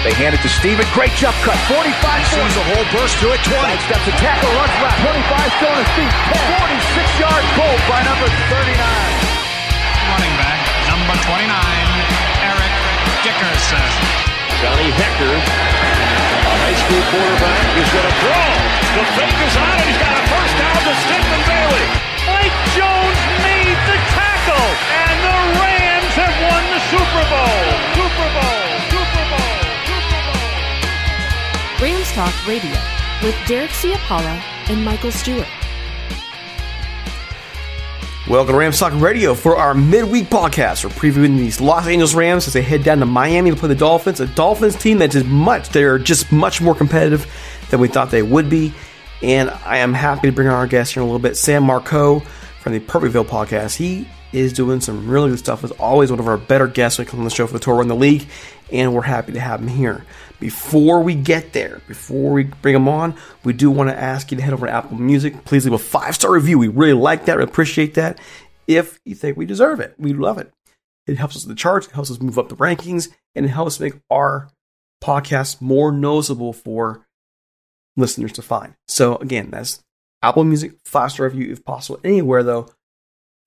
They hand it to Steven. Great jump cut. 45 sees a whole burst to it. 20. Steps a tackle, runs left. 25 still on his feet. 46 yard goal by number 39. Running back, number 29, Eric Dickerson. Johnny Hekker, a high school quarterback, is going to throw. The fake is on, and he's got a first down to Stephen Talk Radio with Derek Ciapala and Michael Stewart. Welcome to Rams Talk Radio for our midweek podcast. We're previewing these Los Angeles Rams as they head down to Miami to play the Dolphins, a Dolphins team that is much, they're just much more competitive than we thought they would be. And I am happy to bring on our guest here in a little bit, Sam Marco from the Perfectville podcast. He is doing some really good stuff. Is always one of our better guests when he comes on the show for the tour in the league, and we're happy to have him here. Before we get there, before we bring them on, we do want to ask you to head over to Apple Music. Please leave a five star review. We really like that. We appreciate that. If you think we deserve it, we love it. It helps us in the charts. It helps us move up the rankings, and it helps make our podcast more noticeable for listeners to find. So again, that's Apple Music five star review if possible. Anywhere though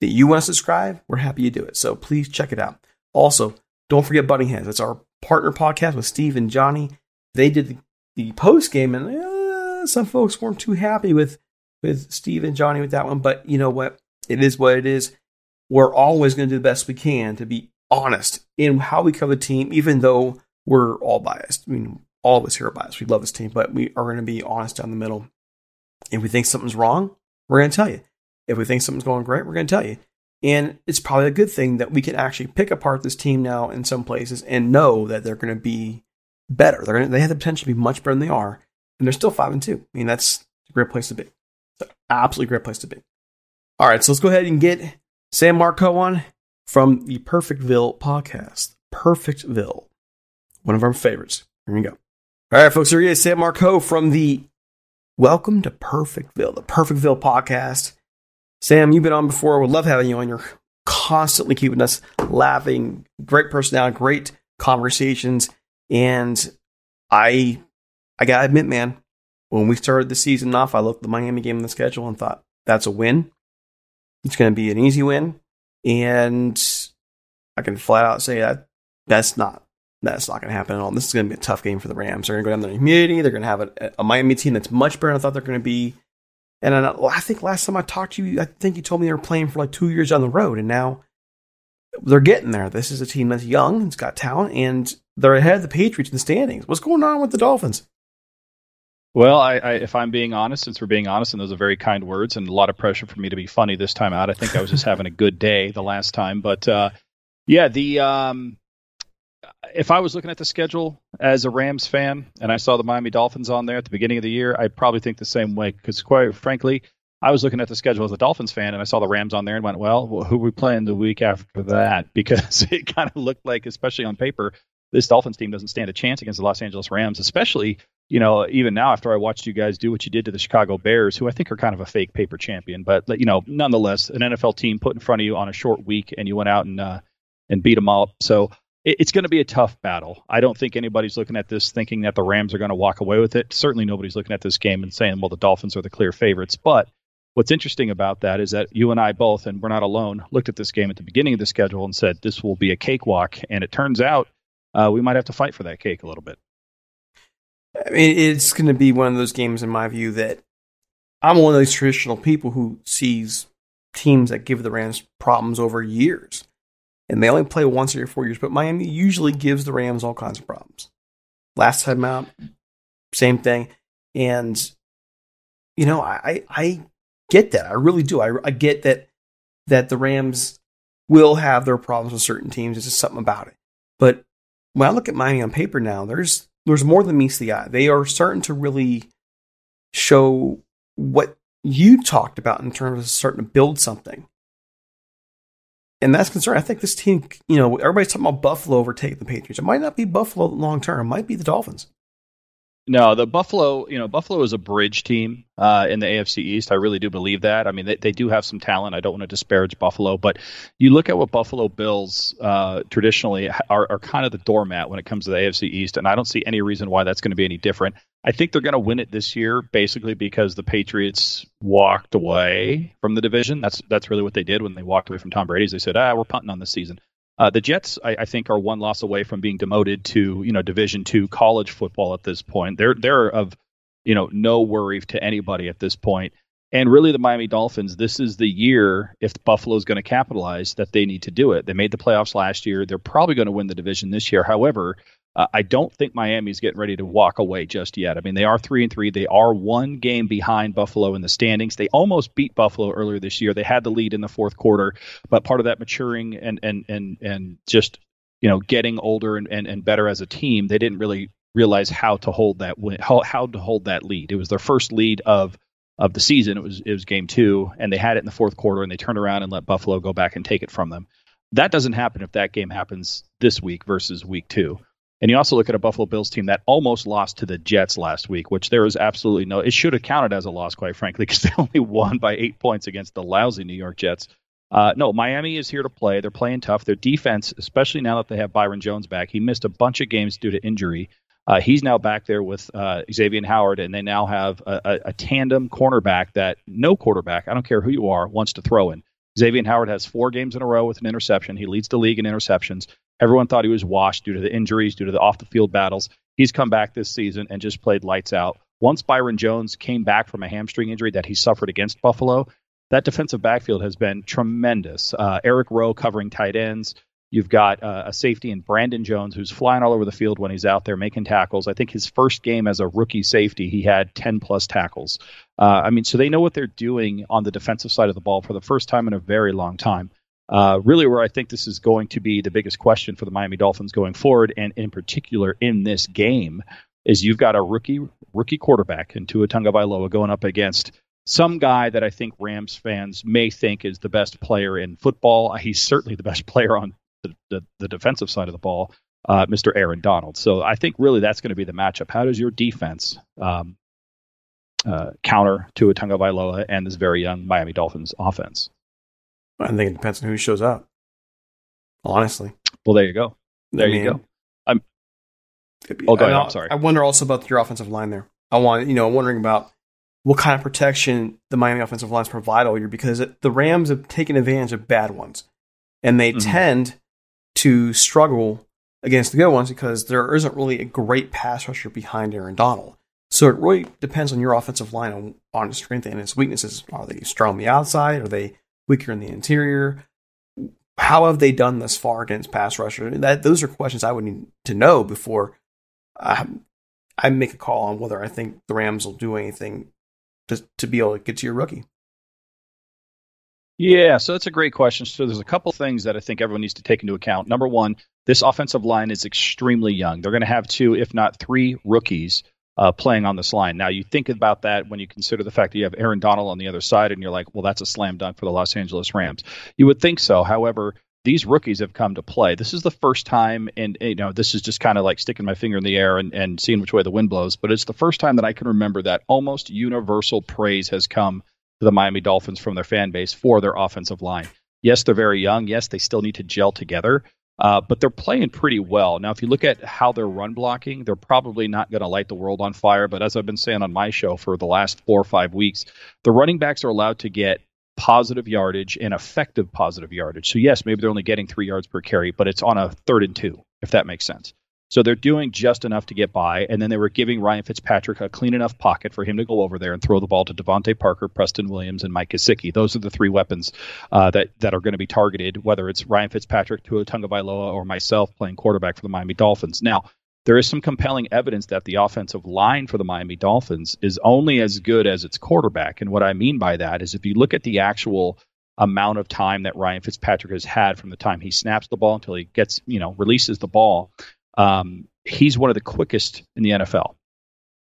that you want to subscribe, we're happy you do it. So please check it out. Also, don't forget Butting Heads. That's our partner podcast with Steve and Johnny. They did the, the post game, and uh, some folks weren't too happy with with Steve and Johnny with that one. But you know what? It is what it is. We're always going to do the best we can to be honest in how we cover the team, even though we're all biased. I mean, all of us here are biased. We love this team, but we are going to be honest down the middle. If we think something's wrong, we're going to tell you. If we think something's going great, we're going to tell you. And it's probably a good thing that we can actually pick apart this team now in some places and know that they're going to be better. They're to, they have the potential to be much better than they are, and they're still five and two. I mean, that's a great place to be. Absolutely great place to be. All right, so let's go ahead and get Sam Marco on from the Perfectville podcast. Perfectville, one of our favorites. Here we go. All right, folks. Here he is, Sam Marco from the Welcome to Perfectville, the Perfectville podcast. Sam, you've been on before. Would love having you on. You're constantly keeping us laughing. Great personality, great conversations, and I, I gotta admit, man, when we started the season off, I looked at the Miami game on the schedule and thought that's a win. It's to be an easy win, and I can flat out say that that's not that's not going to happen at all. This is going to be a tough game for the Rams. They're going to go down there in humidity. They're going to have a, a, Miami team that's much better than I thought they're going to be. And I, I think last time I talked to you, I think you told me they were playing for like two years on the road, and now they're getting there. This is a team that's young, it's got talent, and they're ahead of the Patriots in the standings. What's going on with the Dolphins? Well, I, I, if I'm being honest, since we're being honest, and those are very kind words, and a lot of pressure for me to be funny this time out. I think I was just having a good day the last time, but uh, yeah, the um, if I was looking at the schedule as a Rams fan and I saw the Miami Dolphins on there at the beginning of the year, I'd probably think the same way. Because quite frankly, I was looking at the schedule as a Dolphins fan and I saw the Rams on there and went, well, who are we playing the week after that? Because it kind of looked like, especially on paper, this Dolphins team doesn't stand a chance against the Los Angeles Rams, especially, you know, even now after I watched you guys do what you did to the Chicago Bears, who I think are kind of a fake paper champion. But, you know, nonetheless, an NFL team put in front of you on a short week and you went out and, uh, and beat them up. So it's going to be a tough battle. I don't think anybody's looking at this thinking that the Rams are going to walk away with it. Certainly nobody's looking at this game and saying, well, the Dolphins are the clear favorites. But what's interesting about that is that you and I both, and we're not alone, looked at this game at the beginning of the schedule and said this will be a cakewalk. And it turns out uh, we might have to fight for that cake a little bit. I mean, it's going to be one of those games, in my view, that I'm one of those traditional people who sees teams that give the Rams problems over years and they only play once every four years. But Miami usually gives the Rams all kinds of problems. Last time out, same thing, and you know I I get that I really do. I, I get that that the Rams will have their problems with certain teams. It's just something about it. But when I look at Miami on paper now, there's there's more than meets the eye. They are starting to really show what you talked about in terms of starting to build something and that's concerned. I think this team, you know, everybody's talking about Buffalo overtaking the Patriots. It might not be Buffalo long term. It might be the Dolphins. No, the Buffalo, you know, Buffalo is a bridge team uh, in the AFC East. I really do believe that. I mean, they, they do have some talent. I don't want to disparage Buffalo, but you look at what Buffalo Bills uh, traditionally are, are kind of the doormat when it comes to the AFC East, and I don't see any reason why that's going to be any different. I think they're going to win it this year, basically because the Patriots walked away from the division. That's that's really what they did when they walked away from Tom Brady's. They said, "Ah, we're punting on this season." Uh, the Jets, I, I, think, are one loss away from being demoted to you know Division two college football at this point. They're they're of you know no worry to anybody at this point. And really, the Miami Dolphins, this is the year if Buffalo is going to capitalize that they need to do it. They made the playoffs last year. They're probably going to win the division this year. However, uh, I don't think Miami's getting ready to walk away just yet. I mean, they are three and three. They are one game behind Buffalo in the standings. They almost beat Buffalo earlier this year. They had the lead in the fourth quarter, but part of that maturing and and and and just you know getting older and, and, and better as a team, they didn't really realize how to hold that win, how, how to hold that lead. It was their first lead of of the season. It was it was game two, and they had it in the fourth quarter, and they turned around and let Buffalo go back and take it from them. That doesn't happen if that game happens this week versus week two. And you also look at a Buffalo Bills team that almost lost to the Jets last week, which there is absolutely no. It should have counted as a loss, quite frankly, because they only won by eight points against the lousy New York Jets. Uh, no, Miami is here to play. They're playing tough. Their defense, especially now that they have Byron Jones back, he missed a bunch of games due to injury. Uh, he's now back there with uh, Xavier Howard, and they now have a, a, a, tandem cornerback that no quarterback, I don't care who you are, wants to throw in. Xavier Howard has four games in a row with an interception. He leads the league in interceptions. Everyone thought he was washed due to the injuries, due to the off the field battles. He's come back this season and just played lights out. Once Byron Jones came back from a hamstring injury that he suffered against Buffalo, that defensive backfield has been tremendous. Uh, Eric Rowe covering tight ends. You've got uh, a safety in Brandon Jones who's flying all over the field when he's out there making tackles. I think his first game as a rookie safety, he had 10 plus tackles. Uh, I mean, so they know what they're doing on the defensive side of the ball for the first time in a very long time. Uh, really, where I think this is going to be the biggest question for the Miami Dolphins going forward, and in particular in this game, is you've got a rookie rookie quarterback in Tua Tagovailoa going up against some guy that I think Rams fans may think is the best player in football. He's certainly the best player on the, the, the defensive side of the ball. uh, Mr. Aaron Donald. So I think really that's going to be the matchup. How does your defense um, uh, counter Tua Tagovailoa and this very young Miami Dolphins offense? I think it depends on who shows up. Honestly. Well, there you go. There I mean, you go. I'm. Oh, go ahead. I'm sorry. I wonder also about your offensive line there. I want you know, I'm wondering about what kind of protection the Miami offensive lines provide all year because the Rams have taken advantage of bad ones, and they mm-hmm. tend to struggle against the good ones because there isn't really a great pass rusher behind Aaron Donald. So it really depends on your offensive line on, on its strength and its weaknesses. Are they strong on the outside? Are they weaker in the interior? How have they done thus far against pass rusher? That those are questions I would need to know before I, I make a call on whether I think the Rams will do anything to to be able to get to your rookie. Yeah, so that's a great question. So there's a couple things that I think everyone needs to take into account. Number one, this offensive line is extremely young. They're going to have two, if not three, rookies uh, playing on this line. Now, you think about that when you consider the fact that you have Aaron Donald on the other side, and you're like, well, that's a slam dunk for the Los Angeles Rams. You would think so. However, these rookies have come to play. This is the first time, and you know, this is just kind of like sticking my finger in the air and, and seeing which way the wind blows. But it's the first time that I can remember that almost universal praise has come to the Miami Dolphins from their fan base for their offensive line. Yes, they're very young. Yes, they still need to gel together, uh, but they're playing pretty well. Now, if you look at how they're run blocking, they're probably not going to light the world on fire. But as I've been saying on my show for the last four or five weeks, the running backs are allowed to get positive yardage and effective positive yardage. So, yes, maybe they're only getting three yards per carry, but it's on a third and two, if that makes sense. So they're doing just enough to get by, and then they were giving Ryan Fitzpatrick a clean enough pocket for him to go over there and throw the ball to DeVante Parker, Preston Williams, and Mike Gesicki. Those are the three weapons uh, that that are going to be targeted, whether it's Ryan Fitzpatrick, Tua Tagovailoa, or myself playing quarterback for the Miami Dolphins. Now, there is some compelling evidence that the offensive line for the Miami Dolphins is only as good as its quarterback. And what I mean by that is if you look at the actual amount of time that Ryan Fitzpatrick has had from the time he snaps the ball until he gets, you know, releases the ball, um, he's one of the quickest in the NFL.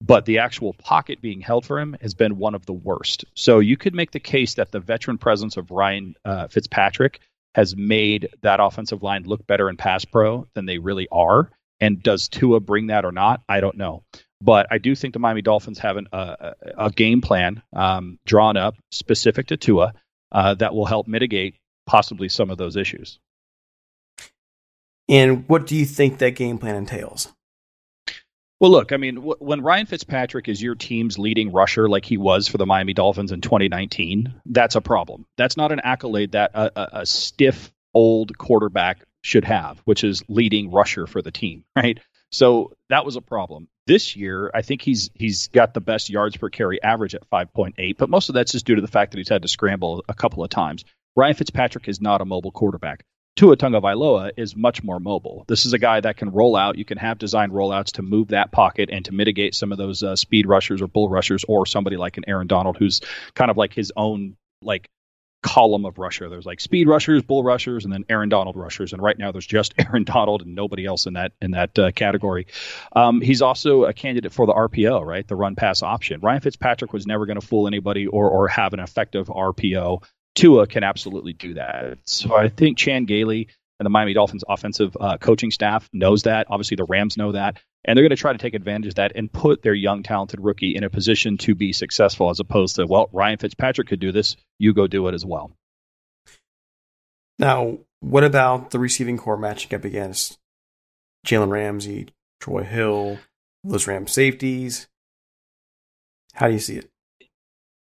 But the actual pocket being held for him has been one of the worst. So you could make the case that the veteran presence of Ryan uh, Fitzpatrick has made that offensive line look better in pass pro than they really are. And does Tua bring that or not? I don't know. But I do think the Miami Dolphins have an, uh, a game plan um, drawn up specific to Tua uh, that will help mitigate possibly some of those issues. And what do you think that game plan entails? Well, look, I mean, w- when Ryan Fitzpatrick is your team's leading rusher like he was for the Miami Dolphins in 2019, that's a problem. That's not an accolade that a, a, a stiff old quarterback should have, which is leading rusher for the team, right? So that was a problem. This year, I think he's he's got the best yards per carry average at 5.8, but most of that's just due to the fact that he's had to scramble a couple of times. Ryan Fitzpatrick is not a mobile quarterback. Tua Tagovailoa is much more mobile. This is a guy that can roll out. You can have designed rollouts to move that pocket and to mitigate some of those uh, speed rushers or bull rushers, or somebody like an Aaron Donald who's kind of like his own like column of rusher. There's like speed rushers, bull rushers, and then Aaron Donald rushers. And right now, there's just Aaron Donald and nobody else in that in that uh, category. Um, he's also a candidate for the RPO, right? The run pass option. Ryan Fitzpatrick was never going to fool anybody or or have an effective RPO. Tua can absolutely do that. So I think Chan Gailey and the Miami Dolphins offensive uh, coaching staff knows that. Obviously, the Rams know that. And they're going to try to take advantage of that and put their young talented rookie in a position to be successful as opposed to well ryan fitzpatrick could do this. You go do it as well. Now what about the receiving corps matching up against jalen ramsey troy hill those ram safeties? How do you see it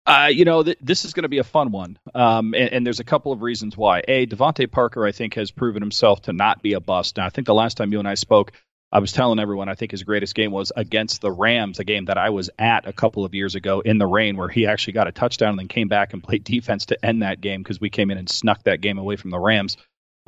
uh, you know, th- this is going to be a fun one. Um, and, and, there's a couple of reasons why. A, DeVante Parker, I think, has proven himself to not be a bust. Now, I think the last time you and I spoke, I was telling everyone I think his greatest game was against the Rams, a game that I was at a couple of years ago in the rain, where he actually got a touchdown and then came back and played defense to end that game because we came in and snuck that game away from the Rams.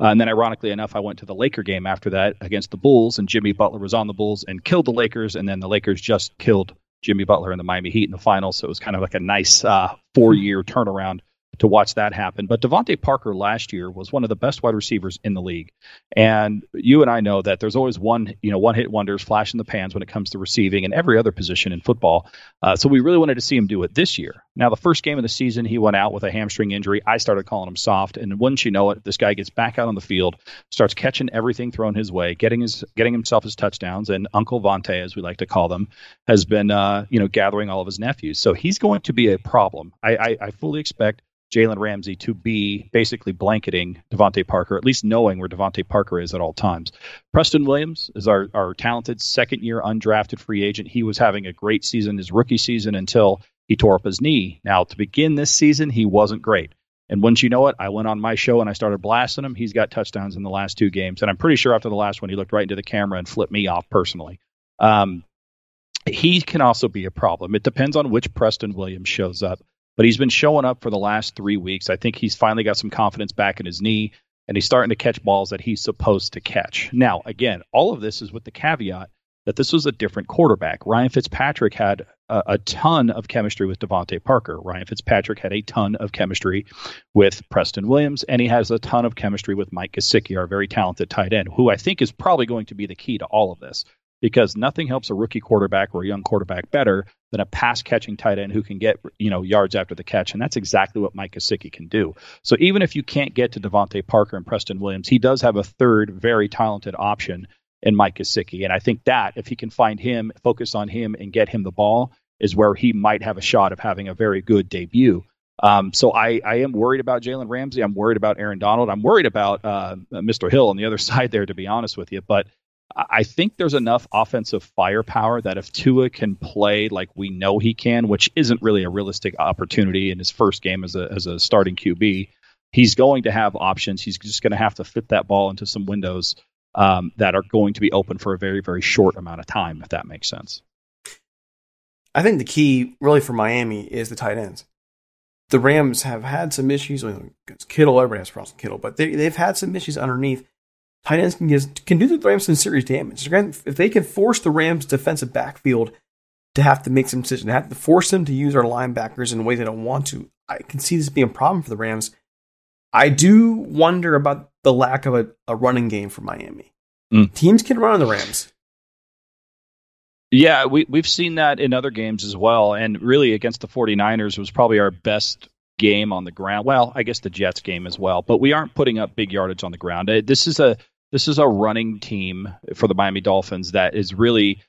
Uh, and then, ironically enough, I went to the Laker game after that against the Bulls, and Jimmy Butler was on the Bulls and killed the Lakers, and then the Lakers just killed Jimmy Butler and the Miami Heat in the finals. So it was kind of like a nice uh, four-year turnaround to watch that happen. But DeVante Parker last year was one of the best wide receivers in the league, and you and I know that there's always one you know one hit wonders, flash in the pans when it comes to receiving and every other position in football. Uh, so we really wanted to see him do it this year. Now the first game of the season, he went out with a hamstring injury. I started calling him soft, and wouldn't you know it, this guy gets back out on the field, starts catching everything thrown his way, getting his getting himself his touchdowns, and Uncle Vontae, as we like to call them, has been uh, you know gathering all of his nephews. So he's going to be a problem. I, I, I fully expect Jalen Ramsey to be basically blanketing DeVante Parker, at least knowing where DeVante Parker is at all times. Preston Williams is our, our talented second year undrafted free agent. He was having a great season his rookie season until he tore up his knee. Now, to begin this season, he wasn't great. And once you know it, I went on my show and I started blasting him. He's got touchdowns in the last two games. And I'm pretty sure after the last one, he looked right into the camera and flipped me off personally. Um, he can also be a problem. It depends on which Preston Williams shows up but he's been showing up for the last three weeks. I think he's finally got some confidence back in his knee, and he's starting to catch balls that he's supposed to catch. Now, again, all of this is with the caveat that this was a different quarterback. Ryan Fitzpatrick had a, a ton of chemistry with DeVante Parker. Ryan Fitzpatrick had a ton of chemistry with Preston Williams, and he has a ton of chemistry with Mike Gesicki, our very talented tight end, who I think is probably going to be the key to all of this because nothing helps a rookie quarterback or a young quarterback better than a pass catching tight end who can get you know yards after the catch, and that's exactly what Mike Gesicki can do. So even if you can't get to DeVante Parker and Preston Williams, he does have a third very talented option in Mike Gesicki, and I think that if he can find him, focus on him, and get him the ball, is where he might have a shot of having a very good debut. Um, so I, I am worried about Jalen Ramsey. I'm worried about Aaron Donald. I'm worried about uh, Mr. Hill on the other side there, to be honest with you. But I think there's enough offensive firepower that if Tua can play like we know he can, which isn't really a realistic opportunity in his first game as a as a starting QB, he's going to have options. He's just going to have to fit that ball into some windows um, that are going to be open for a very very short amount of time, if that makes sense. I think the key really for Miami is the tight ends. The Rams have had some issues with Kittle. Everybody has problems with Kittle, but they, they've had some issues underneath tight ends can, get, can do the Rams some serious damage. If they can force the Rams' defensive backfield to have to make some decisions, have to force them to use our linebackers in a way they don't want to, I can see this being a problem for the Rams. I do wonder about the lack of a, a running game for Miami. Mm. Teams can run on the Rams. Yeah, we, we've seen that in other games as well. And really, against the 49ers was probably our best game on the ground. Well, I guess the Jets game as well, but we aren't putting up big yardage on the ground. This is a this is a running team for the Miami Dolphins that is really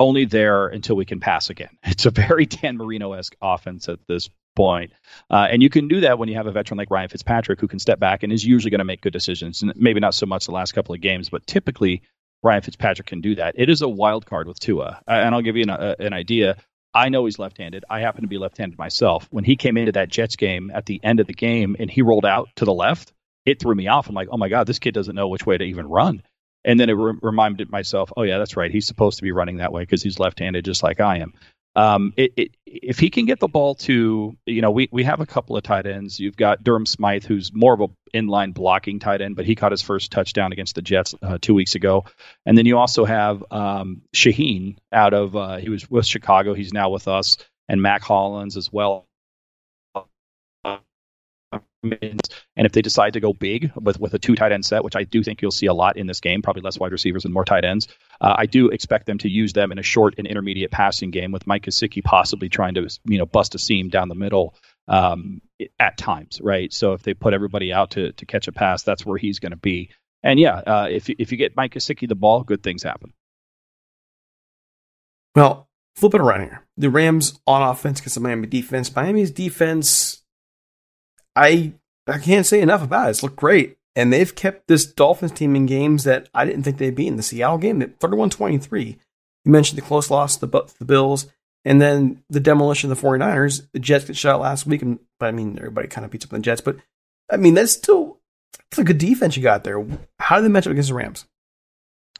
only there until we can pass again. It's a very Dan Marino esque offense at this point. Uh, and you can do that when you have a veteran like Ryan Fitzpatrick who can step back and is usually going to make good decisions. And maybe not so much the last couple of games, but typically Ryan Fitzpatrick can do that. It is a wild card with Tua. And I'll give you an, uh, an idea. I know he's left handed. I happen to be left handed myself. When he came into that Jets game at the end of the game and he rolled out to the left, it threw me off. I'm like, oh my god, this kid doesn't know which way to even run. And then it re- reminded myself, oh yeah, that's right. He's supposed to be running that way because he's left-handed, just like I am. Um, it, it, if he can get the ball to, you know, we, we have a couple of tight ends. You've got Durham Smythe, who's more of a inline blocking tight end, but he caught his first touchdown against the Jets uh, two weeks ago. And then you also have um, Shaheen out of, uh, he was with Chicago. He's now with us, and Mack Hollins as well and if they decide to go big with, with a two tight end set, which I do think you'll see a lot in this game, probably less wide receivers and more tight ends, uh, I do expect them to use them in a short and intermediate passing game with Mike Gesicki possibly trying to you know bust a seam down the middle um, at times, right? So if they put everybody out to to catch a pass, that's where he's going to be. And yeah, uh, if if you get Mike Gesicki the ball, good things happen. Well, flip it around here. The Rams on offense against the Miami defense. Miami's defense I I can't say enough about it. It's looked great. And they've kept this Dolphins team in games that I didn't think they'd be in. The Seattle game, 31 23. You mentioned the close loss to the, the Bills, and then the demolition of the 49ers. The Jets get shot last week, and but I mean, everybody kind of beats up on the Jets. But I mean, that's still that's a good defense you got there. How did they match up against the Rams?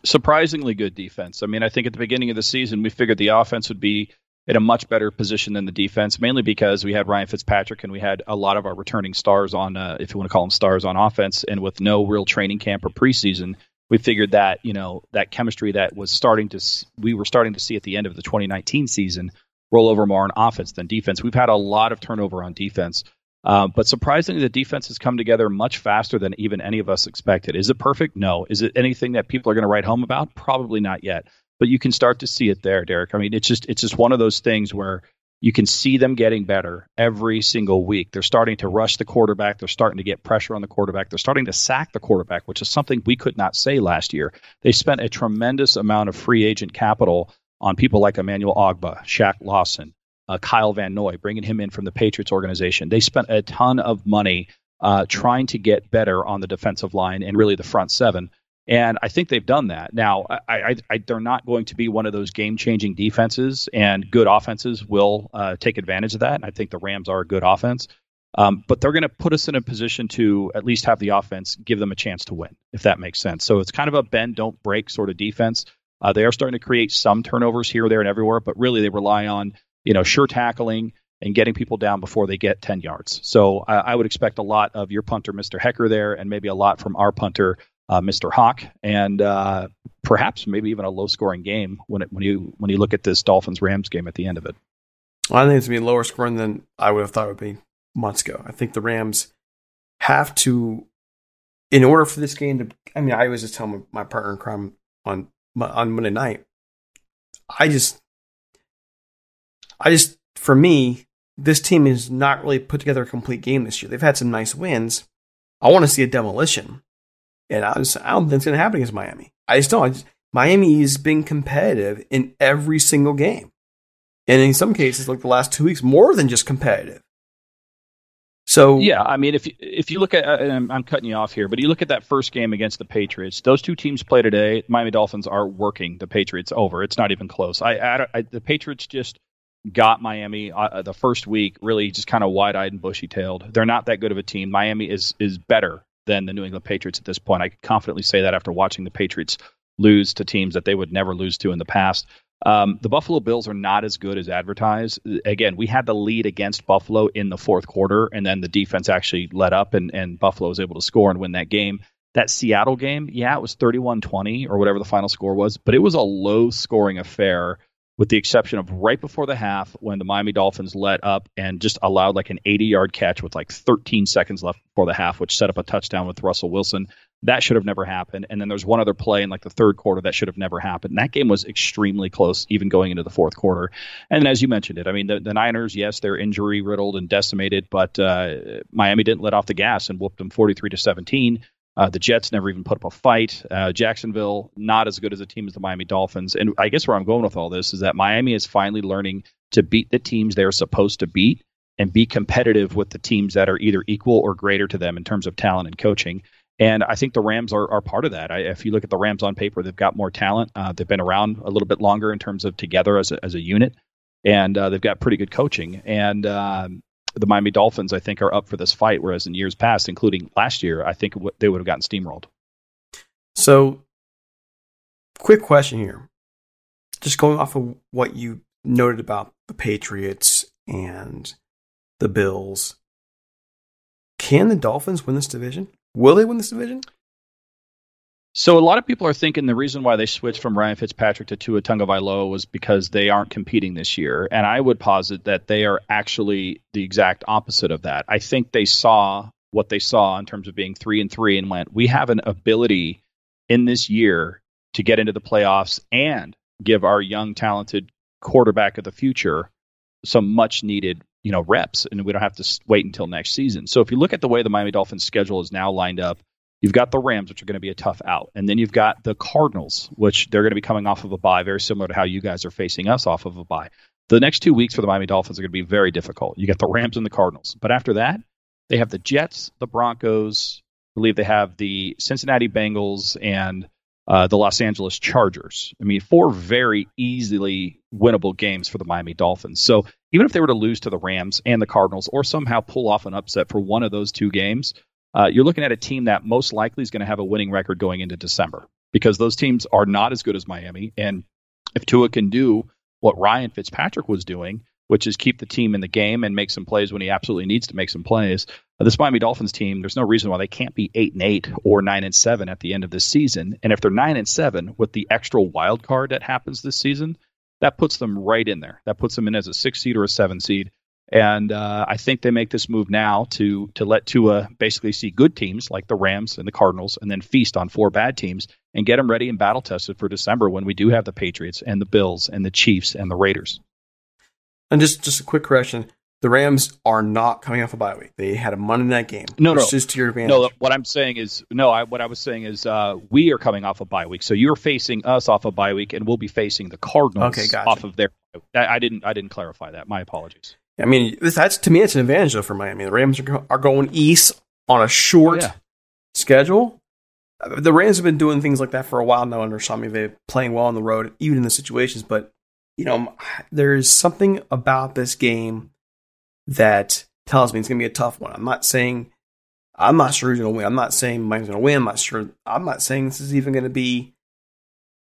Surprisingly good defense. I mean, I think at the beginning of the season, we figured the offense would be in a much better position than the defense, mainly because we had Ryan Fitzpatrick and we had a lot of our returning stars on, uh, if you want to call them stars, on offense. And with no real training camp or preseason, we figured that you know that chemistry that was starting to we were starting to see at the end of the 2019 season roll over more on offense than defense. We've had a lot of turnover on defense. Uh, but surprisingly, the defense has come together much faster than even any of us expected. Is it perfect? No. Is it anything that people are going to write home about? Probably not yet. But you can start to see it there, Derek. I mean, it's just it's just one of those things where you can see them getting better every single week. They're starting to rush the quarterback. They're starting to get pressure on the quarterback. They're starting to sack the quarterback, which is something we could not say last year. They spent a tremendous amount of free agent capital on people like Emmanuel Ogbah, Shaq Lawson, uh, Kyle Van Noy, bringing him in from the Patriots organization. They spent a ton of money uh, trying to get better on the defensive line and really the front seven. And I think they've done that. Now, I, I, I, they're not going to be one of those game changing defenses, and good offenses will uh, take advantage of that. And I think the Rams are a good offense. Um, but they're going to put us in a position to at least have the offense give them a chance to win, if that makes sense. So it's kind of a bend, don't break sort of defense. Uh, they are starting to create some turnovers here, there, and everywhere, but really they rely on you know sure tackling and getting people down before they get 10 yards. So I, I would expect a lot of your punter, Mr. Hekker, there, and maybe a lot from our punter, uh, Mr. Haack, and uh, perhaps maybe even a low-scoring game when it, when you when you look at this Dolphins Rams game at the end of it. I think it's gonna be lower scoring than I would have thought it would be months ago. I think the Rams have to, in order for this game to. I mean, I always just tell my, my partner in crime on on Monday night. I just, I just, for me, this team has not really put together a complete game this year. They've had some nice wins. I want to see a demolition. And I, just, I don't think it's going to happen against Miami. I just don't. I just, Miami has been competitive in every single game. And in some cases, like the last two weeks, more than just competitive. So yeah, I mean, if you, if you look at, I'm, I'm, cutting you off here, but you look at that first game against the Patriots. Those two teams play today. Miami Dolphins are working the Patriots over. It's not even close. I, I, I the Patriots just got Miami uh, the first week really just kind of wide eyed and bushy tailed. They're not that good of a team. Miami is is better than the New England Patriots at this point. I confidently say that after watching the Patriots lose to teams that they would never lose to in the past. Um, the Buffalo Bills are not as good as advertised. Again, we had the lead against Buffalo in the fourth quarter, and then the defense actually let up, and, and Buffalo was able to score and win that game. That Seattle game, yeah, it was 31 20 or whatever the final score was, but it was a low scoring affair with the exception of right before the half when the Miami Dolphins let up and just allowed like an 80 yard catch with like 13 seconds left before the half, which set up a touchdown with Russell Wilson. That should have never happened. And then there's one other play in like the third quarter that should have never happened. And that game was extremely close, even going into the fourth quarter. And as you mentioned it, I mean, the, the Niners, yes, they're injury riddled and decimated, but uh, Miami didn't let off the gas and whooped them 43 to 17. Uh, the Jets never even put up a fight. Uh, Jacksonville, not as good as a team as the Miami Dolphins. And I guess where I'm going with all this is that Miami is finally learning to beat the teams they're supposed to beat and be competitive with the teams that are either equal or greater to them in terms of talent and coaching. And I think the Rams are, are part of that. I, if you look at the Rams on paper, they've got more talent. Uh, they've been around a little bit longer in terms of together as a, as a unit, and uh, they've got pretty good coaching. And um, the Miami Dolphins, I think, are up for this fight, whereas in years past, including last year, I think they would have gotten steamrolled. So, quick question here. Just going off of what you noted about the Patriots and the Bills, can the Dolphins win this division? Will they win this division? So a lot of people are thinking the reason why they switched from Ryan Fitzpatrick to Tua Tagovailoa was because they aren't competing this year, and I would posit that they are actually the exact opposite of that. I think they saw what they saw in terms of being three and three and went, we have an ability in this year to get into the playoffs and give our young talented quarterback of the future some much needed you know reps. And we don't have to wait until next season. So if you look at the way the miami dolphins schedule is now lined up You've got the Rams, which are going to be a tough out. And then you've got the Cardinals, which they're going to be coming off of a bye, very similar to how you guys are facing us off of a bye. The next two weeks for the Miami Dolphins are going to be very difficult. You got the Rams and the Cardinals. But after that, they have the Jets, the Broncos, I believe they have the Cincinnati Bengals and uh, the Los Angeles Chargers. I mean, four very easily winnable games for the Miami Dolphins. So even if they were to lose to the Rams and the Cardinals or somehow pull off an upset for one of those two games, uh, you're looking at a team that most likely is going to have a winning record going into December because those teams are not as good as Miami. And if Tua can do what Ryan Fitzpatrick was doing, which is keep the team in the game and make some plays when he absolutely needs to make some plays. Uh, this Miami Dolphins team, there's no reason why they can't be eight and eight or nine and seven at the end of this season. And if they're nine and seven with the extra wild card that happens this season, that puts them right in there. That puts them in as a six seed or a seven seed. And uh, I think they make this move now to to let Tua basically see good teams like the Rams and the Cardinals, and then feast on four bad teams and get them ready and battle tested for December when we do have the Patriots and the Bills and the Chiefs and the Raiders. And just just a quick correction: the Rams are not coming off a bye week. They had a Monday night game. No, no, just to your advantage. No, what I'm saying is no. I, what I was saying is uh, we are coming off a bye week, so you're facing us off a bye week, and we'll be facing the Cardinals okay, gotcha. off of their. I, I didn't. I didn't clarify that. My apologies. I mean, this, that's to me, it's an advantage though for Miami. The Rams are, are going east on a short yeah. schedule. The Rams have been doing things like that for a while now under Sean McVay, playing well on the road, even in the situations. But you know, there is something about this game that tells me it's going to be a tough one. I'm not saying I'm not sure who's going to win. I'm not saying Miami's going to win. I'm not sure. I'm not saying this is even going to be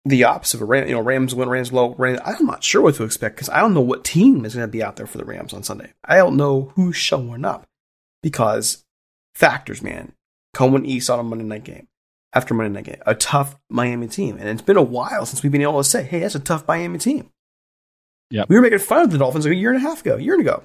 the opposite of a Ram. You know, Rams win, Rams blow. Rams. I'm not sure what to expect because I don't know what team is going to be out there for the Rams on Sunday. I don't know who's showing up because factors, man. Cohen East on a Monday night game after Monday night game, a tough Miami team, and it's been a while since we've been able to say, "Hey, that's a tough Miami team." Yeah, we were making fun of the Dolphins like a year and a half ago, a year ago.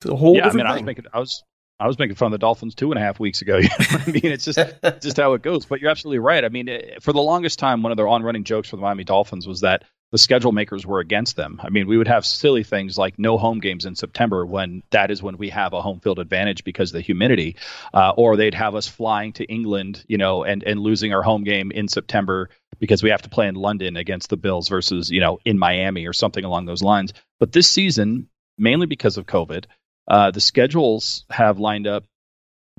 It's a whole yeah, I different mean, I was making, I was, I was making fun of the Dolphins two and a half weeks ago. You know I mean, it's just, just how it goes. But you're absolutely right. I mean, eh, for the longest time, one of their on-running jokes for the Miami Dolphins was that the schedule makers were against them. I mean, we would have silly things like no home games in September when that is when we have a home field advantage because of the humidity, uh, or they'd have us flying to England, you know, and and losing our home game in September because we have to play in London against the Bills versus you know in Miami or something along those lines. But this season, mainly because of COVID, uh, the schedules have lined up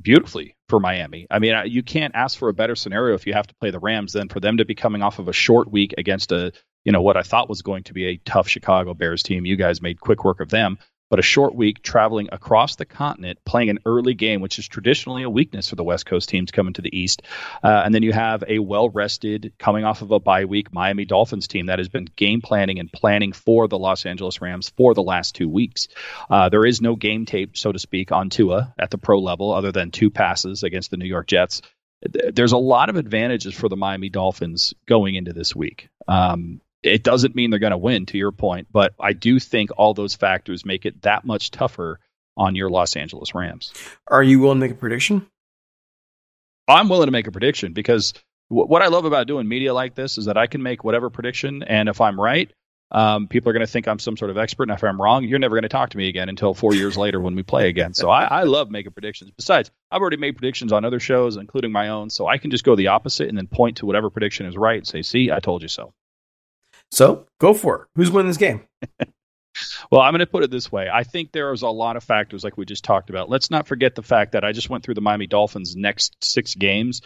beautifully for Miami. I mean, you can't ask for a better scenario if you have to play the Rams than for them to be coming off of a short week against a, you know, what I thought was going to be a tough Chicago Bears team. You guys made quick work of them, but a short week traveling across the continent, playing an early game, which is traditionally a weakness for the West Coast teams coming to the East. Uh, and then you have a well rested, coming off of a bye week Miami Dolphins team that has been game planning and planning for the Los Angeles Rams for the last two weeks. Uh, there is no game tape, so to speak, on Tua at the pro level other than two passes against the New York Jets. There's a lot of advantages for the Miami Dolphins going into this week. Um, it doesn't mean they're going to win, to your point, but I do think all those factors make it that much tougher on your Los Angeles Rams. Are you willing to make a prediction? I'm willing to make a prediction because w- what I love about doing media like this is that I can make whatever prediction, and if I'm right, um, people are going to think I'm some sort of expert, and if I'm wrong, you're never going to talk to me again until four years later when we play again. So I, I love making predictions. Besides, I've already made predictions on other shows, including my own, so I can just go the opposite and then point to whatever prediction is right and say, "See, I told you so." So go for it. Who's winning this game? Well, I'm going to put it this way. I think there's a lot of factors like we just talked about. Let's not forget the fact that I just went through the Miami Dolphins' next six games.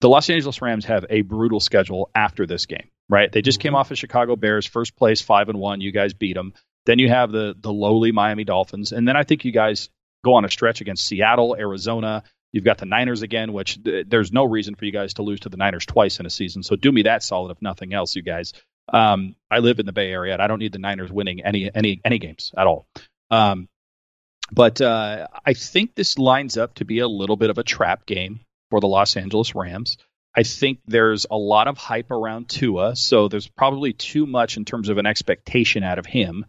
The Los Angeles Rams have a brutal schedule after this game, right? They just came mm-hmm. off of Chicago Bears, first place, five and one. You guys beat them. Then you have the the lowly Miami Dolphins, and then I think you guys go on a stretch against Seattle, Arizona. You've got the Niners again, which th- there's no reason for you guys to lose to the Niners twice in a season. So do me that solid, if nothing else, you guys. Um, I live in the Bay Area, and I don't need the Niners winning any any any games at all. Um, but uh, I think this lines up to be a little bit of a trap game for the Los Angeles Rams. I think there's a lot of hype around Tua, so there's probably too much in terms of an expectation out of him.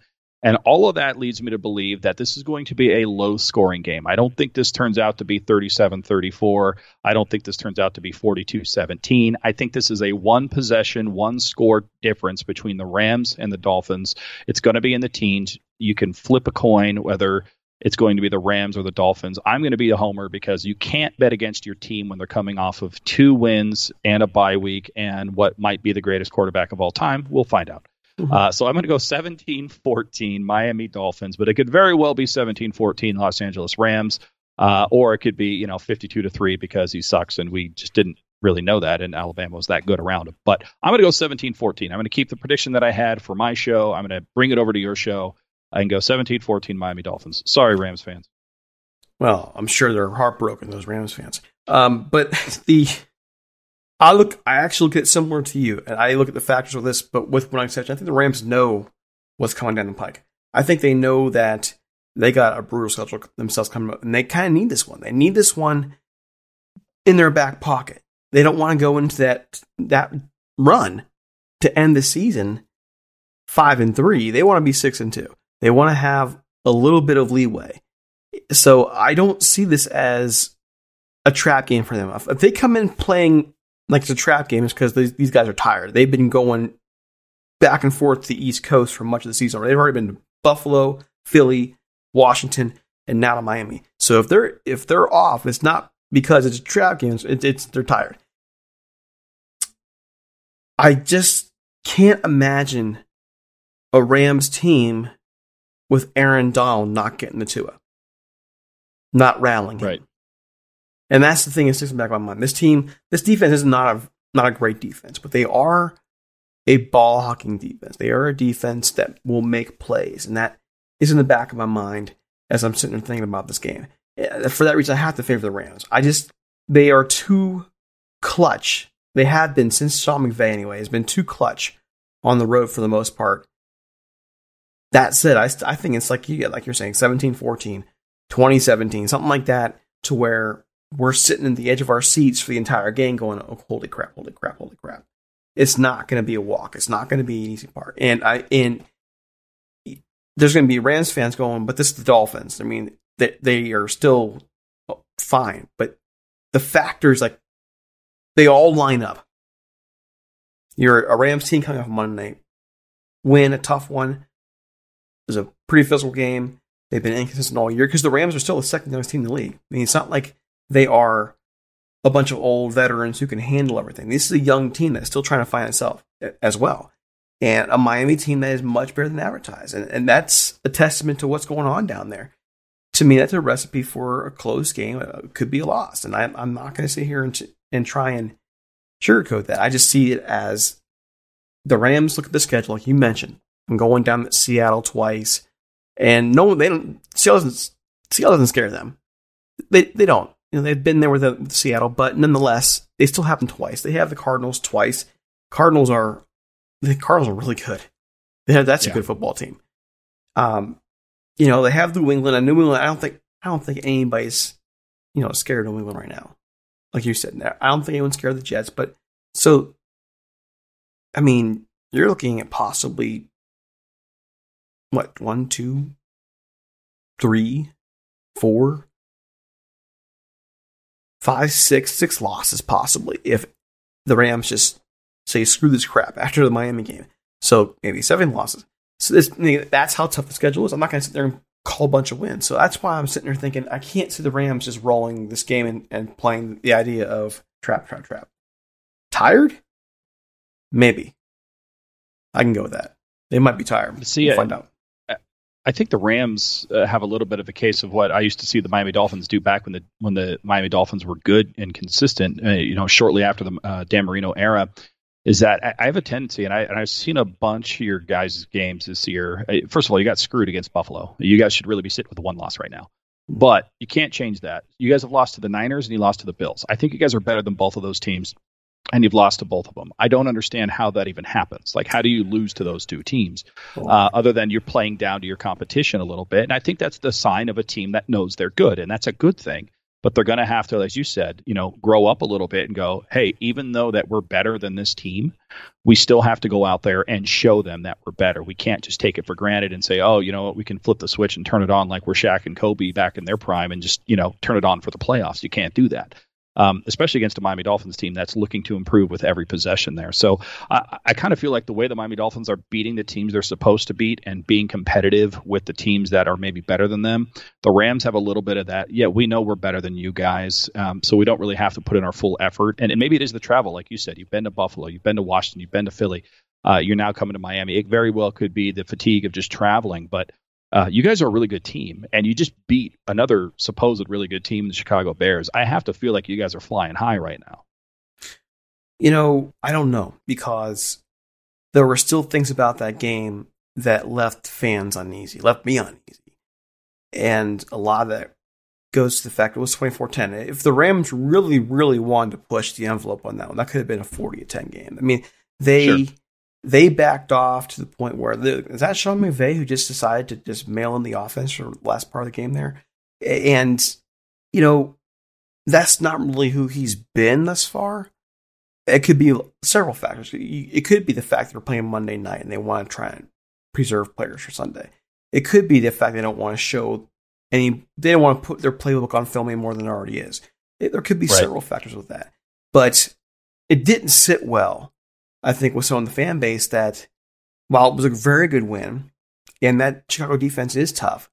And all of that leads me to believe that this is going to be a low scoring game. I don't think this turns out to be 37 34. I don't think this turns out to be 42 17. I think this is a one possession, one score difference between the Rams and the Dolphins. It's going to be in the teens. You can flip a coin whether it's going to be the Rams or the Dolphins. I'm going to be a homer because you can't bet against your team when they're coming off of two wins and a bye week and what might be the greatest quarterback of all time. We'll find out. Uh, so I'm going to go 17 14 Miami Dolphins, but it could very well be 17 14 Los Angeles Rams, uh, or it could be, you know, 52 to 3 because he sucks and we just didn't really know that and Alabama was that good around him. But I'm going to go 17 14. I'm going to keep the prediction that I had for my show. I'm going to bring it over to your show and go 17 14 Miami Dolphins. Sorry, Rams fans. Well, I'm sure they're heartbroken, those Rams fans. Um, but the I look, I actually look at it similar to you, and I look at the factors of this, but with one exception, I think the Rams know what's coming down the pike. I think they know that they got a brutal schedule themselves coming up, and they kind of need this one. They need this one in their back pocket. They don't want to go into that that run to end the season five and three. They want to be six and two. They want to have a little bit of leeway. So I don't see this as a trap game for them. If they come in playing like it's a trap game, it's because these guys are tired. They've been going back and forth to the East Coast for much of the season. They've already been to Buffalo, Philly, Washington, and now to Miami. So if they're if they're off, it's not because it's a trap game. It's, it's they're tired. I just can't imagine a Rams team with Aaron Donald not getting the Tua, not rallying, him. Right. And that's the thing that sticks in the back of my mind. This team, this defense is not a not a great defense, but they are a ball hawking defense. They are a defense that will make plays, and that is in the back of my mind as I'm sitting and thinking about this game. For that reason, I have to favor the Rams. I just they are too clutch. They have been since Sean McVay anyway has been too clutch on the road for the most part. That said, I, I think it's like you like you're saying 17-14, 2017, something like that, to where we're sitting at the edge of our seats for the entire game, going, "Oh, holy crap! Holy crap! Holy crap!" It's not going to be a walk. It's not going to be an easy part. And I and there's going to be Rams fans going, but this is the Dolphins. I mean, they they are still fine, but the factors like they all line up. You're a Rams team coming off Monday night, win a tough one. It was a pretty physical game. They've been inconsistent all year because the Rams are still the second youngest team in the league. I mean, it's not like they are a bunch of old veterans who can handle everything. This is a young team that's still trying to find itself as well. And a Miami team that is much better than advertised. And, and that's a testament to what's going on down there. To me, that's a recipe for a close game. It could be a loss. And I, I'm not going to sit here and, and try and sugarcoat that. I just see it as the Rams look at the schedule, like you mentioned. I'm going down to Seattle twice. And no, they don't, Seattle doesn't, Seattle doesn't scare them. They, they don't. You know, they've been there with, the, with Seattle, but nonetheless, they still have them twice. They have the Cardinals twice. Cardinals are the Cardinals are really good. Have, that's yeah. a good football team. Um, you know, they have New England and New England. I don't think I don't think anybody's you know scared of New England right now. Like you said, I don't think anyone's scared of the Jets. But so, I mean, you're looking at possibly what one, two, three, four, five, six, six losses possibly if the Rams just say screw this crap after the Miami game. So maybe seven losses. So this that's how tough the schedule is. I'm not going to sit there and call a bunch of wins. So that's why I'm sitting there thinking I can't see the Rams just rolling this game and, and playing the idea of trap, trap, trap. Tired? Maybe. I can go with that. They might be tired. See, we'll find out. I think the Rams uh, have a little bit of a case of what I used to see the Miami Dolphins do back when the when the Miami Dolphins were good and consistent. Uh, you know, shortly after the uh, Dan Marino era, is that I, have a tendency, and, I, and I've seen a bunch of your guys' games this year. Uh, first of all, you got screwed against Buffalo. You guys should really be sitting with one loss right now. But you can't change that. You guys have lost to the Niners and you lost to the Bills. I think you guys are better than both of those teams, and you've lost to both of them. I don't understand how that even happens. Like, how do you lose to those two teams, uh, other than you're playing down to your competition a little bit? And I think that's the sign of a team that knows they're good, and that's a good thing but they're going to have to, as you said, you know, grow up a little bit and go, hey, even though that we're better than this team, we still have to go out there and show them that we're better. We can't just take it for granted and say, oh, you know what, we can flip the switch and turn it on like we're Shaq and Kobe back in their prime and just, you know, turn it on for the playoffs. You can't do that um, especially against a Miami Dolphins team that's looking to improve with every possession there. So I, I kind of feel like the way the Miami Dolphins are beating the teams they're supposed to beat and being competitive with the teams that are maybe better than them, the Rams have a little bit of that. Yeah, we know we're better than you guys, um, so we don't really have to put in our full effort. And, and maybe it is the travel, like you said. You've been to Buffalo, you've been to Washington, you've been to Philly. Uh, you're now coming to Miami. It very well could be the fatigue of just traveling, but uh, you guys are a really good team, and you just beat another supposed really good team, the Chicago Bears. I have to feel like you guys are flying high right now. You know, I don't know because there were still things about that game that left fans uneasy, left me uneasy. And a lot of that goes to the fact it was 24 10. If the Rams really, really wanted to push the envelope on that one, that could have been a 40 10 game. I mean, they. Sure they backed off to the point where the, is that Sean McVay who just decided to just mail in the offense for the last part of the game there, and you know that's not really who he's been thus far. It could be several factors. It could be the fact that they're playing Monday night and they want to try and preserve players for Sunday. It could be the fact they don't want to show any, they don't want to put their playbook on film any more than it already is. It, there could be right. several factors with that. But it didn't sit well, I think, with some of the fan base that while it was a very good win, and that Chicago defense is tough,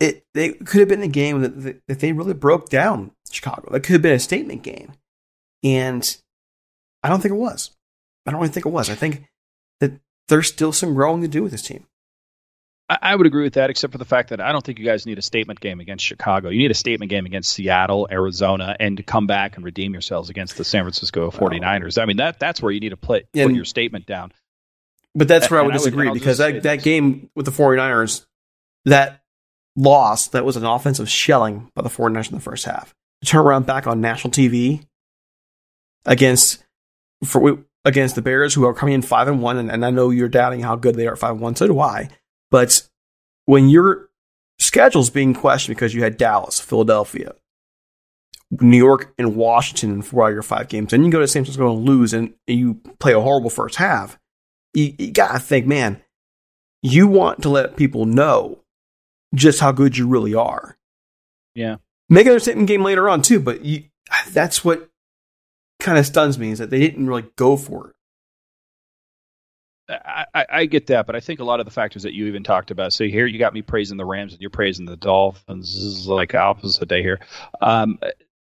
it they could have been a game that, that they really broke down Chicago. That could have been a statement game. And I don't think it was. I don't really think it was. I think that there's still some growing to do with this team. I would agree with that, except for the fact that I don't think you guys need a statement game against Chicago. You need a statement game against Seattle, Arizona, and to come back and redeem yourselves against the San Francisco 49ers. I mean, that that's where you need to play, put and, your statement down. But that's where and I would disagree I would, because that, that game with the 49ers, that loss, that was an offensive shelling by the 49ers in the first half. To turn around back on national TV against for against the Bears, who are coming in five and one, and, and I know you're doubting how good they are at five and one. So do I. But when your schedule's being questioned because you had Dallas, Philadelphia, New York, and Washington in four out of your five games, and you go to San Francisco and lose, and you play a horrible first half, you, you gotta think, man, you want to let people know just how good you really are. Yeah. Make another statement game later on too, but you, that's what kind of stuns me is that they didn't really go for it. I, I, get that, but I think a lot of the factors that you even talked about. So here you got me praising the Rams, and you're praising the Dolphins. This is like opposite day here. Um,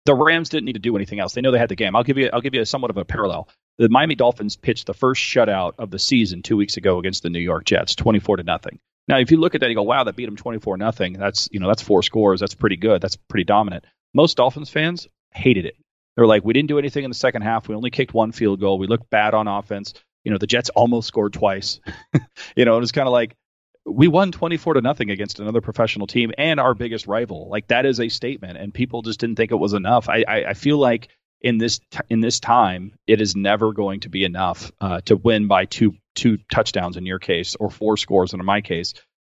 the Rams didn't need to do anything else. They know they had the game. I'll give you I'll give you somewhat of a parallel. The Miami Dolphins pitched the first shutout of the season two weeks ago against the New York Jets, twenty four to nothing. Now, if you look at that, you go, "Wow, that beat them twenty four nothing." That's you know that's four scores. That's pretty good. That's pretty dominant. Most Dolphins fans hated it. They're like, "We didn't do anything in the second half. We only kicked one field goal. We looked bad on offense." You know, the Jets almost scored twice. you know, it was kind of like we won 24 to nothing against another professional team and our biggest rival. Like that is a statement, and people just didn't think it was enough. I, I, I feel like in this t- in this time, it is never going to be enough uh, to win by two two touchdowns in your case or four scores in my case,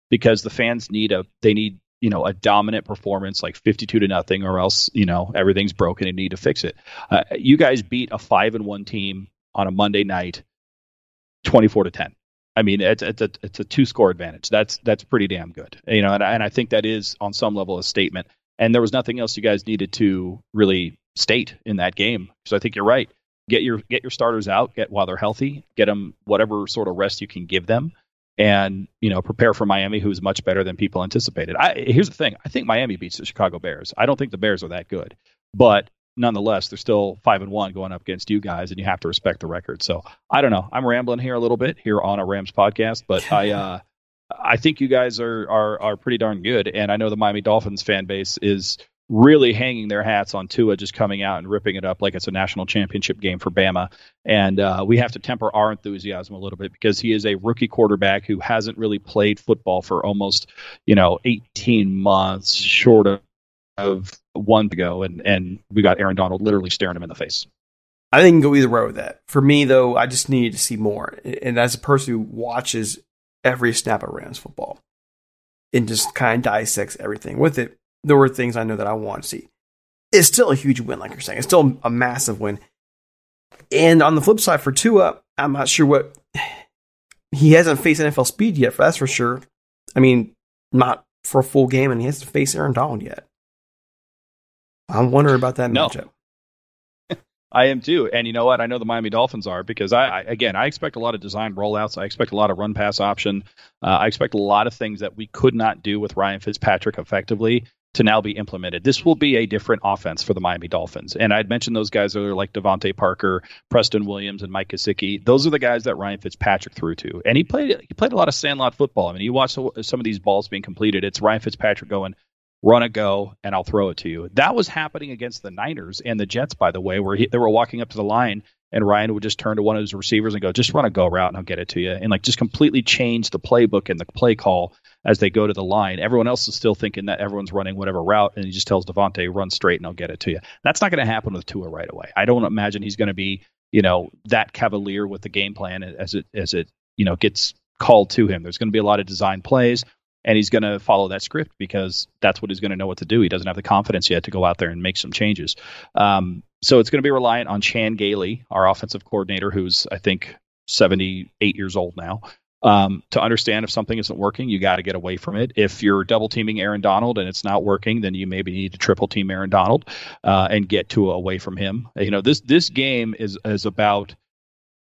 because the fans need a they need you know a dominant performance like 52 to nothing or else you know everything's broken and you need to fix it uh, you guys beat a five and one team on a monday night 24 to 10. I mean, it's, it's a it's a two score advantage. That's that's pretty damn good, you know. And, and I think that is on some level a statement. And there was nothing else you guys needed to really state in that game. So I think you're right. Get your get your starters out, get while they're healthy, get them whatever sort of rest you can give them, and you know prepare for Miami, who's much better than people anticipated. I, here's the thing: I think Miami beats the Chicago Bears. I don't think the Bears are that good, but nonetheless, they're still five and one going up against you guys, and you have to respect the record. So I don't know. I'm rambling here a little bit here on a Rams podcast, but I uh, I think you guys are are are pretty darn good, and I know the Miami Dolphins fan base is really hanging their hats on Tua just coming out and ripping it up like it's a national championship game for Bama. And uh, we have to temper our enthusiasm a little bit because he is a rookie quarterback who hasn't really played football for almost, you know, 18 months, short of one ago, and and we got Aaron Donald literally staring him in the face. I think go either way with that. For me, though, I just needed to see more. And as a person who watches every snap of Rams football and just kind of dissects everything with it, there were things I know that I want to see. It's still a huge win, like you're saying. It's still a massive win. And on the flip side, for Tua, I'm not sure what he hasn't faced NFL speed yet. That's for sure. I mean, not for a full game, and he hasn't faced Aaron Donald yet. I'm wondering about that no. matchup. I am too, and you know what? I know the Miami Dolphins are because I, I again I expect a lot of design rollouts. I expect a lot of run pass option. Uh, I expect a lot of things that we could not do with Ryan Fitzpatrick effectively to now be implemented. This will be a different offense for the Miami Dolphins. And I'd mentioned those guys earlier, like DeVante Parker, Preston Williams, and Mike Gesicki. Those are the guys that Ryan Fitzpatrick threw to, and he played he played a lot of sandlot football. I mean, you watch some of these balls being completed. It's Ryan Fitzpatrick going run a go, and I'll throw it to you. That was happening against the Niners and the Jets, by the way, where he, they were walking up to the line and Ryan would just turn to one of his receivers and go, just run a go route and I'll get it to you. And like just completely change the playbook and the play call as they go to the line. Everyone else is still thinking that everyone's running whatever route, and he just tells DeVante, run straight and I'll get it to you. That's not going to happen with Tua right away. I don't imagine he's going to be, you know, that cavalier with the game plan as it as it, you know, gets called to him. There's going to be a lot of design plays and he's going to follow that script because that's what he's going to know what to do. He doesn't have the confidence yet to go out there and make some changes. Um, so it's going to be reliant on Chan Gailey, our offensive coordinator, who's I think 78 years old now. um, to understand if something isn't working, you got to get away from it. If you're double teaming Aaron Donald and it's not working, then you maybe need to triple team Aaron Donald uh, and get Tua away from him. You know, this this game is is about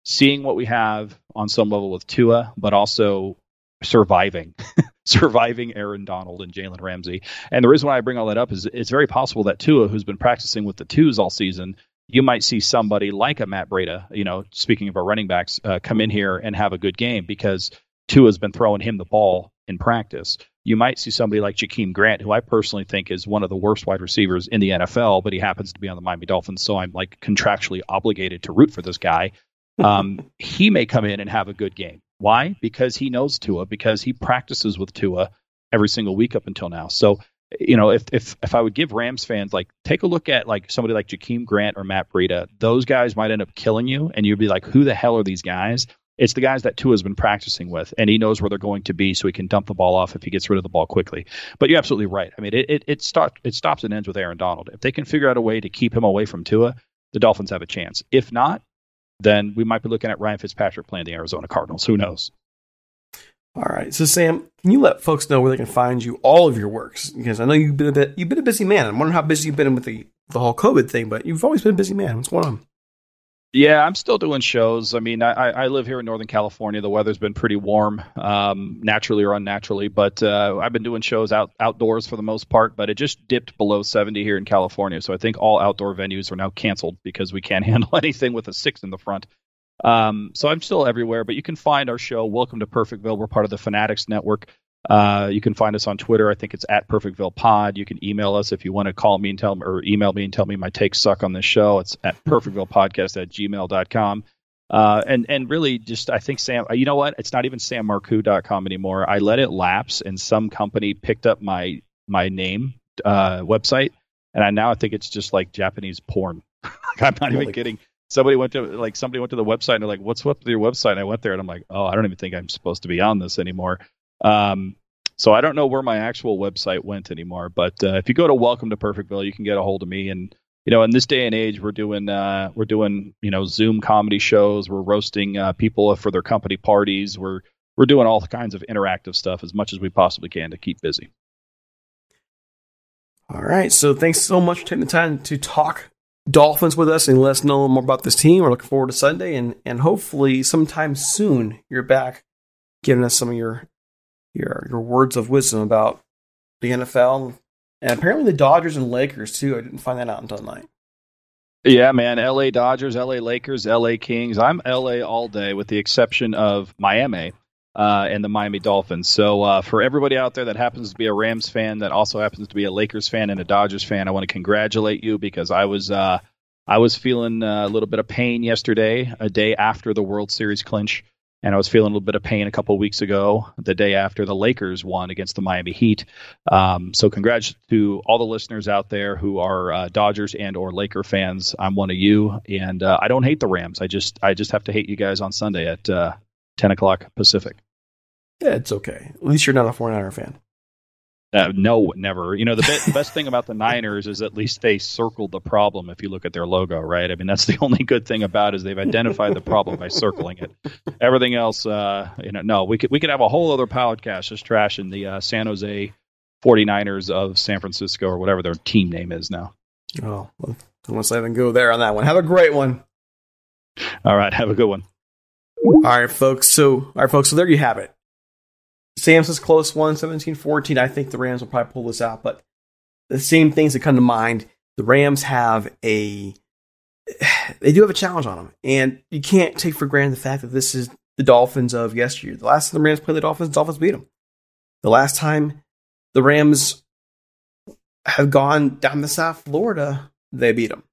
seeing what we have on some level with Tua, but also surviving, surviving Aaron Donald and Jalen Ramsey. And the reason why I bring all that up is it's very possible that Tua, who's been practicing with the twos all season, you might see somebody like a Matt Breida, you know, speaking of our running backs, uh, come in here and have a good game because Tua's been throwing him the ball in practice. You might see somebody like Jakeem Grant, who I personally think is one of the worst wide receivers in the NFL, but he happens to be on the Miami Dolphins, so I'm like contractually obligated to root for this guy. Um, he may come in and have a good game. Why? Because he knows Tua, because he practices with Tua every single week up until now. So you know, if if if I would give Rams fans like take a look at like somebody like Jakeem Grant or Matt Breida, those guys might end up killing you, and you'd be like, who the hell are these guys? It's the guys that Tua has been practicing with, and he knows where they're going to be, so he can dump the ball off if he gets rid of the ball quickly. But you're absolutely right. I mean, it it it, start, it stops and ends with Aaron Donald. If they can figure out a way to keep him away from Tua, the Dolphins have a chance. If not, then we might be looking at Ryan Fitzpatrick playing the Arizona Cardinals. Who knows? All right. So Sam, can you let folks know where they can find you all of your works? Because I know you've been a bit you've been a busy man. I'm wondering how busy you've been with the the whole COVID thing, but you've always been a busy man. What's going on? Yeah, I'm still doing shows. I mean, I, I live here in Northern California. The weather's been pretty warm, um, naturally or unnaturally. But uh, I've been doing shows out outdoors for the most part. But it just dipped below 70 here in California, so I think all outdoor venues are now canceled because we can't handle anything with a six in the front. Um, so I'm still everywhere, but you can find our show. Welcome to Perfectville. We're part of the Fanatics Network. Uh, you can find us on Twitter. I think it's at Perfectville Pod. You can email us if you want to call me and tell me, or email me and tell me my takes suck on this show. It's at perfectvillepodcast at gmail.com. Uh, and, and really just, I think Sam, you know what? It's not even sammarcoux.com anymore. I let it lapse and some company picked up my, my name, uh, website. And I now I think it's just like Japanese porn. I'm not even kidding somebody went to like somebody went to the website and they're like, "What's up with your website?" And I went there and I'm like, "Oh, I don't even think I'm supposed to be on this anymore." Um, so I don't know where my actual website went anymore. But uh, if you go to Welcome to Perfectville, you can get a hold of me. And you know, in this day and age, we're doing uh, we're doing you know Zoom comedy shows. We're roasting uh, people for their company parties. We're we're doing all kinds of interactive stuff as much as we possibly can to keep busy. All right. So thanks so much for taking the time to talk Dolphins with us and let us know more about this team. We're looking forward to Sunday and and hopefully sometime soon you're back giving us some of your your your words of wisdom about the NFL and apparently the Dodgers and Lakers too. I didn't find that out until tonight. Yeah, man. LA Dodgers, LA Lakers, LA Kings. I'm LA all day with the exception of Miami uh, and the Miami Dolphins. So uh, for everybody out there that happens to be a Rams fan, that also happens to be a Lakers fan and a Dodgers fan, I want to congratulate you because I was uh, I was feeling a little bit of pain yesterday, a day after the World Series clinch, and I was feeling a little bit of pain a couple weeks ago, the day after the Lakers won against the Miami Heat. Um, so congrats to all the listeners out there who are uh, Dodgers and or Laker fans. I'm one of you, and uh, I don't hate the Rams. I just I just have to hate you guys on Sunday at 10 o'clock Pacific. Yeah, it's okay. At least you're not a 49er fan. Uh, no, never. You know, the, be- best thing about the Niners is at least they circled the problem if you look at their logo, right? I mean, that's the only good thing about it is they've identified the problem by circling it. Everything else, uh, you know, no, we could, we could have a whole other podcast just trashing the uh, San Jose 49ers of San Francisco or whatever their team name is now. Oh, well, unless I even go there on that one. Have a great one. All right. Have a good one. All right, folks. So, all right, folks. So there you have it. Sam's close one, 17-14. I think the Rams will probably pull this out, but the same things that come to mind. The Rams have a, they do have a challenge on them, and you can't take for granted the fact that this is the Dolphins of yesteryear. The last time the Rams played the Dolphins, the Dolphins beat them. The last time the Rams have gone down to South Florida, they beat them.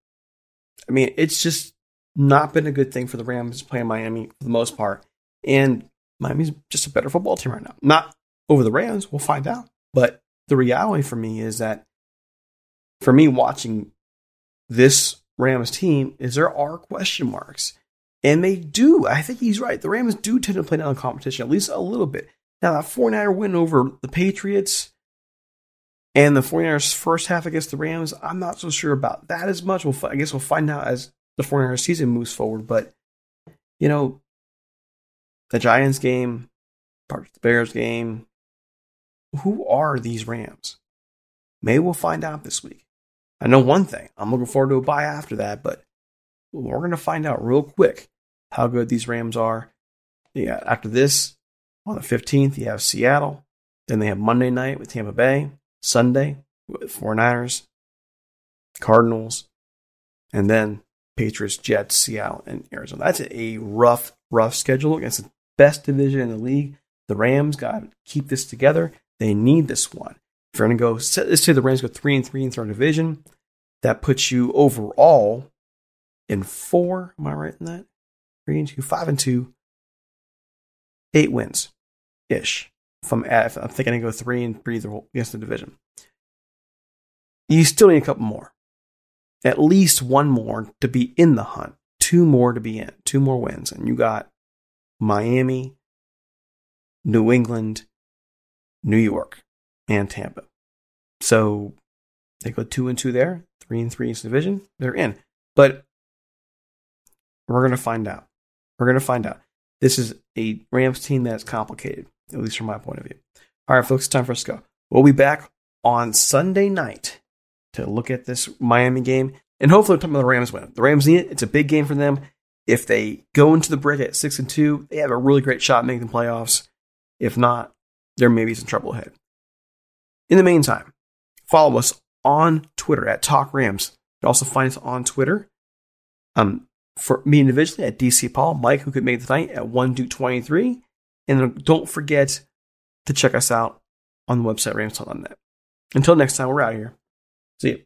I mean, it's just not been a good thing for the Rams playing Miami for the most part. And Miami's just a better football team right now. Not over the Rams, we'll find out. But the reality for me is that for me watching this Rams team is there are question marks. And they do. I think he's right. The Rams do tend to play down the competition, at least a little bit. Now, that 49er win over the Patriots and the 49ers first half against the Rams, I'm not so sure about that as much. We'll, I guess we'll find out as the 49ers season moves forward. But, you know, the Giants game, part of the Bears game. Who are these Rams? Maybe we'll find out this week. I know one thing. I'm looking forward to a bye after that, but we're going to find out real quick how good these Rams are. Yeah, after this, on the 15th, you have Seattle. Then they have Monday night with Tampa Bay, Sunday with 49ers, Cardinals, and then Patriots, Jets, Seattle, and Arizona. That's a rough, rough schedule against the best division in the league. The Rams got to keep this together. They need this one. If you're going to go, let's say the Rams go three and three in third division, that puts you overall in four. Am I right in that? Three and two, five and two, eight wins ish. If I'm, if I'm thinking I go three and three against the division, you still need a couple more. At least one more to be in the hunt. Two more to be in. Two more wins, and you got Miami, New England, New York, and Tampa. So they go two and two there, three and three in division. They're in. But we're going to find out. We're going to find out. This is a Rams team that's complicated, at least from my point of view. All right, folks, time for us to go. We'll be back on Sunday night to look at this Miami game and hopefully talk about the Rams win. The Rams need it. It's a big game for them. If they go into the break at six and two, they have a really great shot making the playoffs. If not, there may be some trouble ahead. In the meantime, follow us on Twitter at Talk Rams. You can also find us on Twitter. Um, for me individually at DC Paul, Mike, who could make the night at 1 Duke 23. And don't forget to check us out on the website ramstalk.net. Until next time, we're out here. See you.